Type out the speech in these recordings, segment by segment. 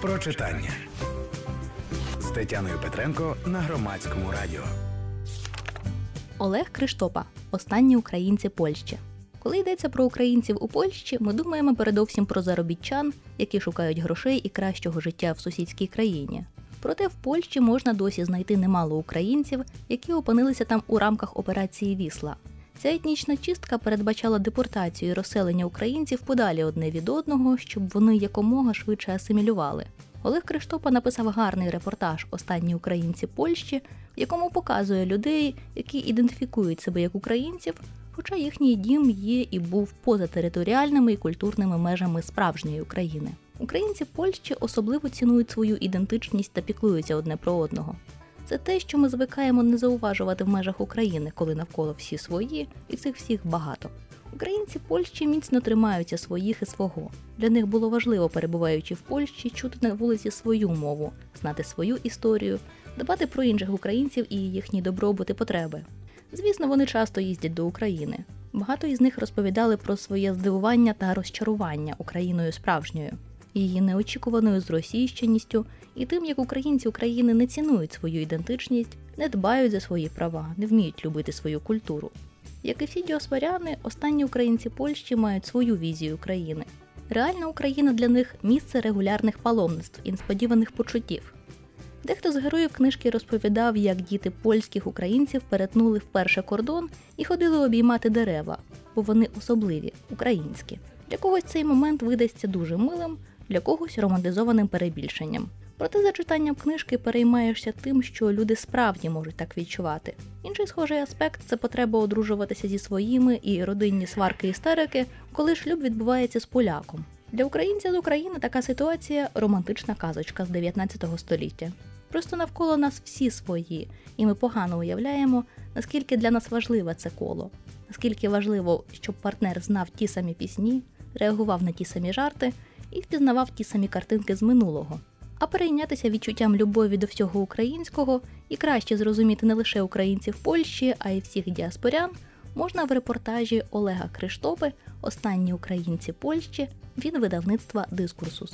про читання з Тетяною Петренко на громадському радіо. Олег Криштопа останні українці Польщі. Коли йдеться про українців у Польщі, ми думаємо передовсім про заробітчан, які шукають грошей і кращого життя в сусідській країні. Проте в Польщі можна досі знайти немало українців, які опинилися там у рамках операції Вісла. Ця етнічна чистка передбачала депортацію і розселення українців подалі одне від одного, щоб вони якомога швидше асимілювали. Олег Криштопа написав гарний репортаж Останні українці Польщі, в якому показує людей, які ідентифікують себе як українців, хоча їхній дім є і був поза територіальними і культурними межами справжньої України. Українці Польщі особливо цінують свою ідентичність та піклуються одне про одного. Це те, що ми звикаємо не зауважувати в межах України, коли навколо всі свої, і цих всіх багато. Українці Польщі міцно тримаються своїх і свого. Для них було важливо, перебуваючи в Польщі, чути на вулиці свою мову, знати свою історію, дбати про інших українців і їхні добробут і потреби. Звісно, вони часто їздять до України. Багато із них розповідали про своє здивування та розчарування Україною справжньою, її неочікуваною зросійщеністю і тим, як українці України не цінують свою ідентичність, не дбають за свої права, не вміють любити свою культуру. Як і всі діосваряни, останні українці Польщі мають свою візію України. Реальна Україна для них місце регулярних паломництв і несподіваних почуттів. Дехто з героїв книжки розповідав, як діти польських українців перетнули вперше кордон і ходили обіймати дерева, бо вони особливі, українські. Для когось цей момент видасться дуже милим, для когось романтизованим перебільшенням. Проте за читанням книжки переймаєшся тим, що люди справді можуть так відчувати. Інший схожий аспект це потреба одружуватися зі своїми і родинні сварки істерики, коли шлюб відбувається з поляком. Для українця з України така ситуація романтична казочка з 19 століття. Просто навколо нас всі свої, і ми погано уявляємо, наскільки для нас важливе це коло, наскільки важливо, щоб партнер знав ті самі пісні, реагував на ті самі жарти і впізнавав ті самі картинки з минулого. А перейнятися відчуттям любові до всього українського і краще зрозуміти не лише українців Польщі, а й всіх діаспорян можна в репортажі Олега Криштопи Останні українці Польщі від видавництва Дискурсус.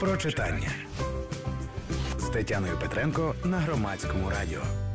Про читання з Тетяною Петренко на громадському радіо.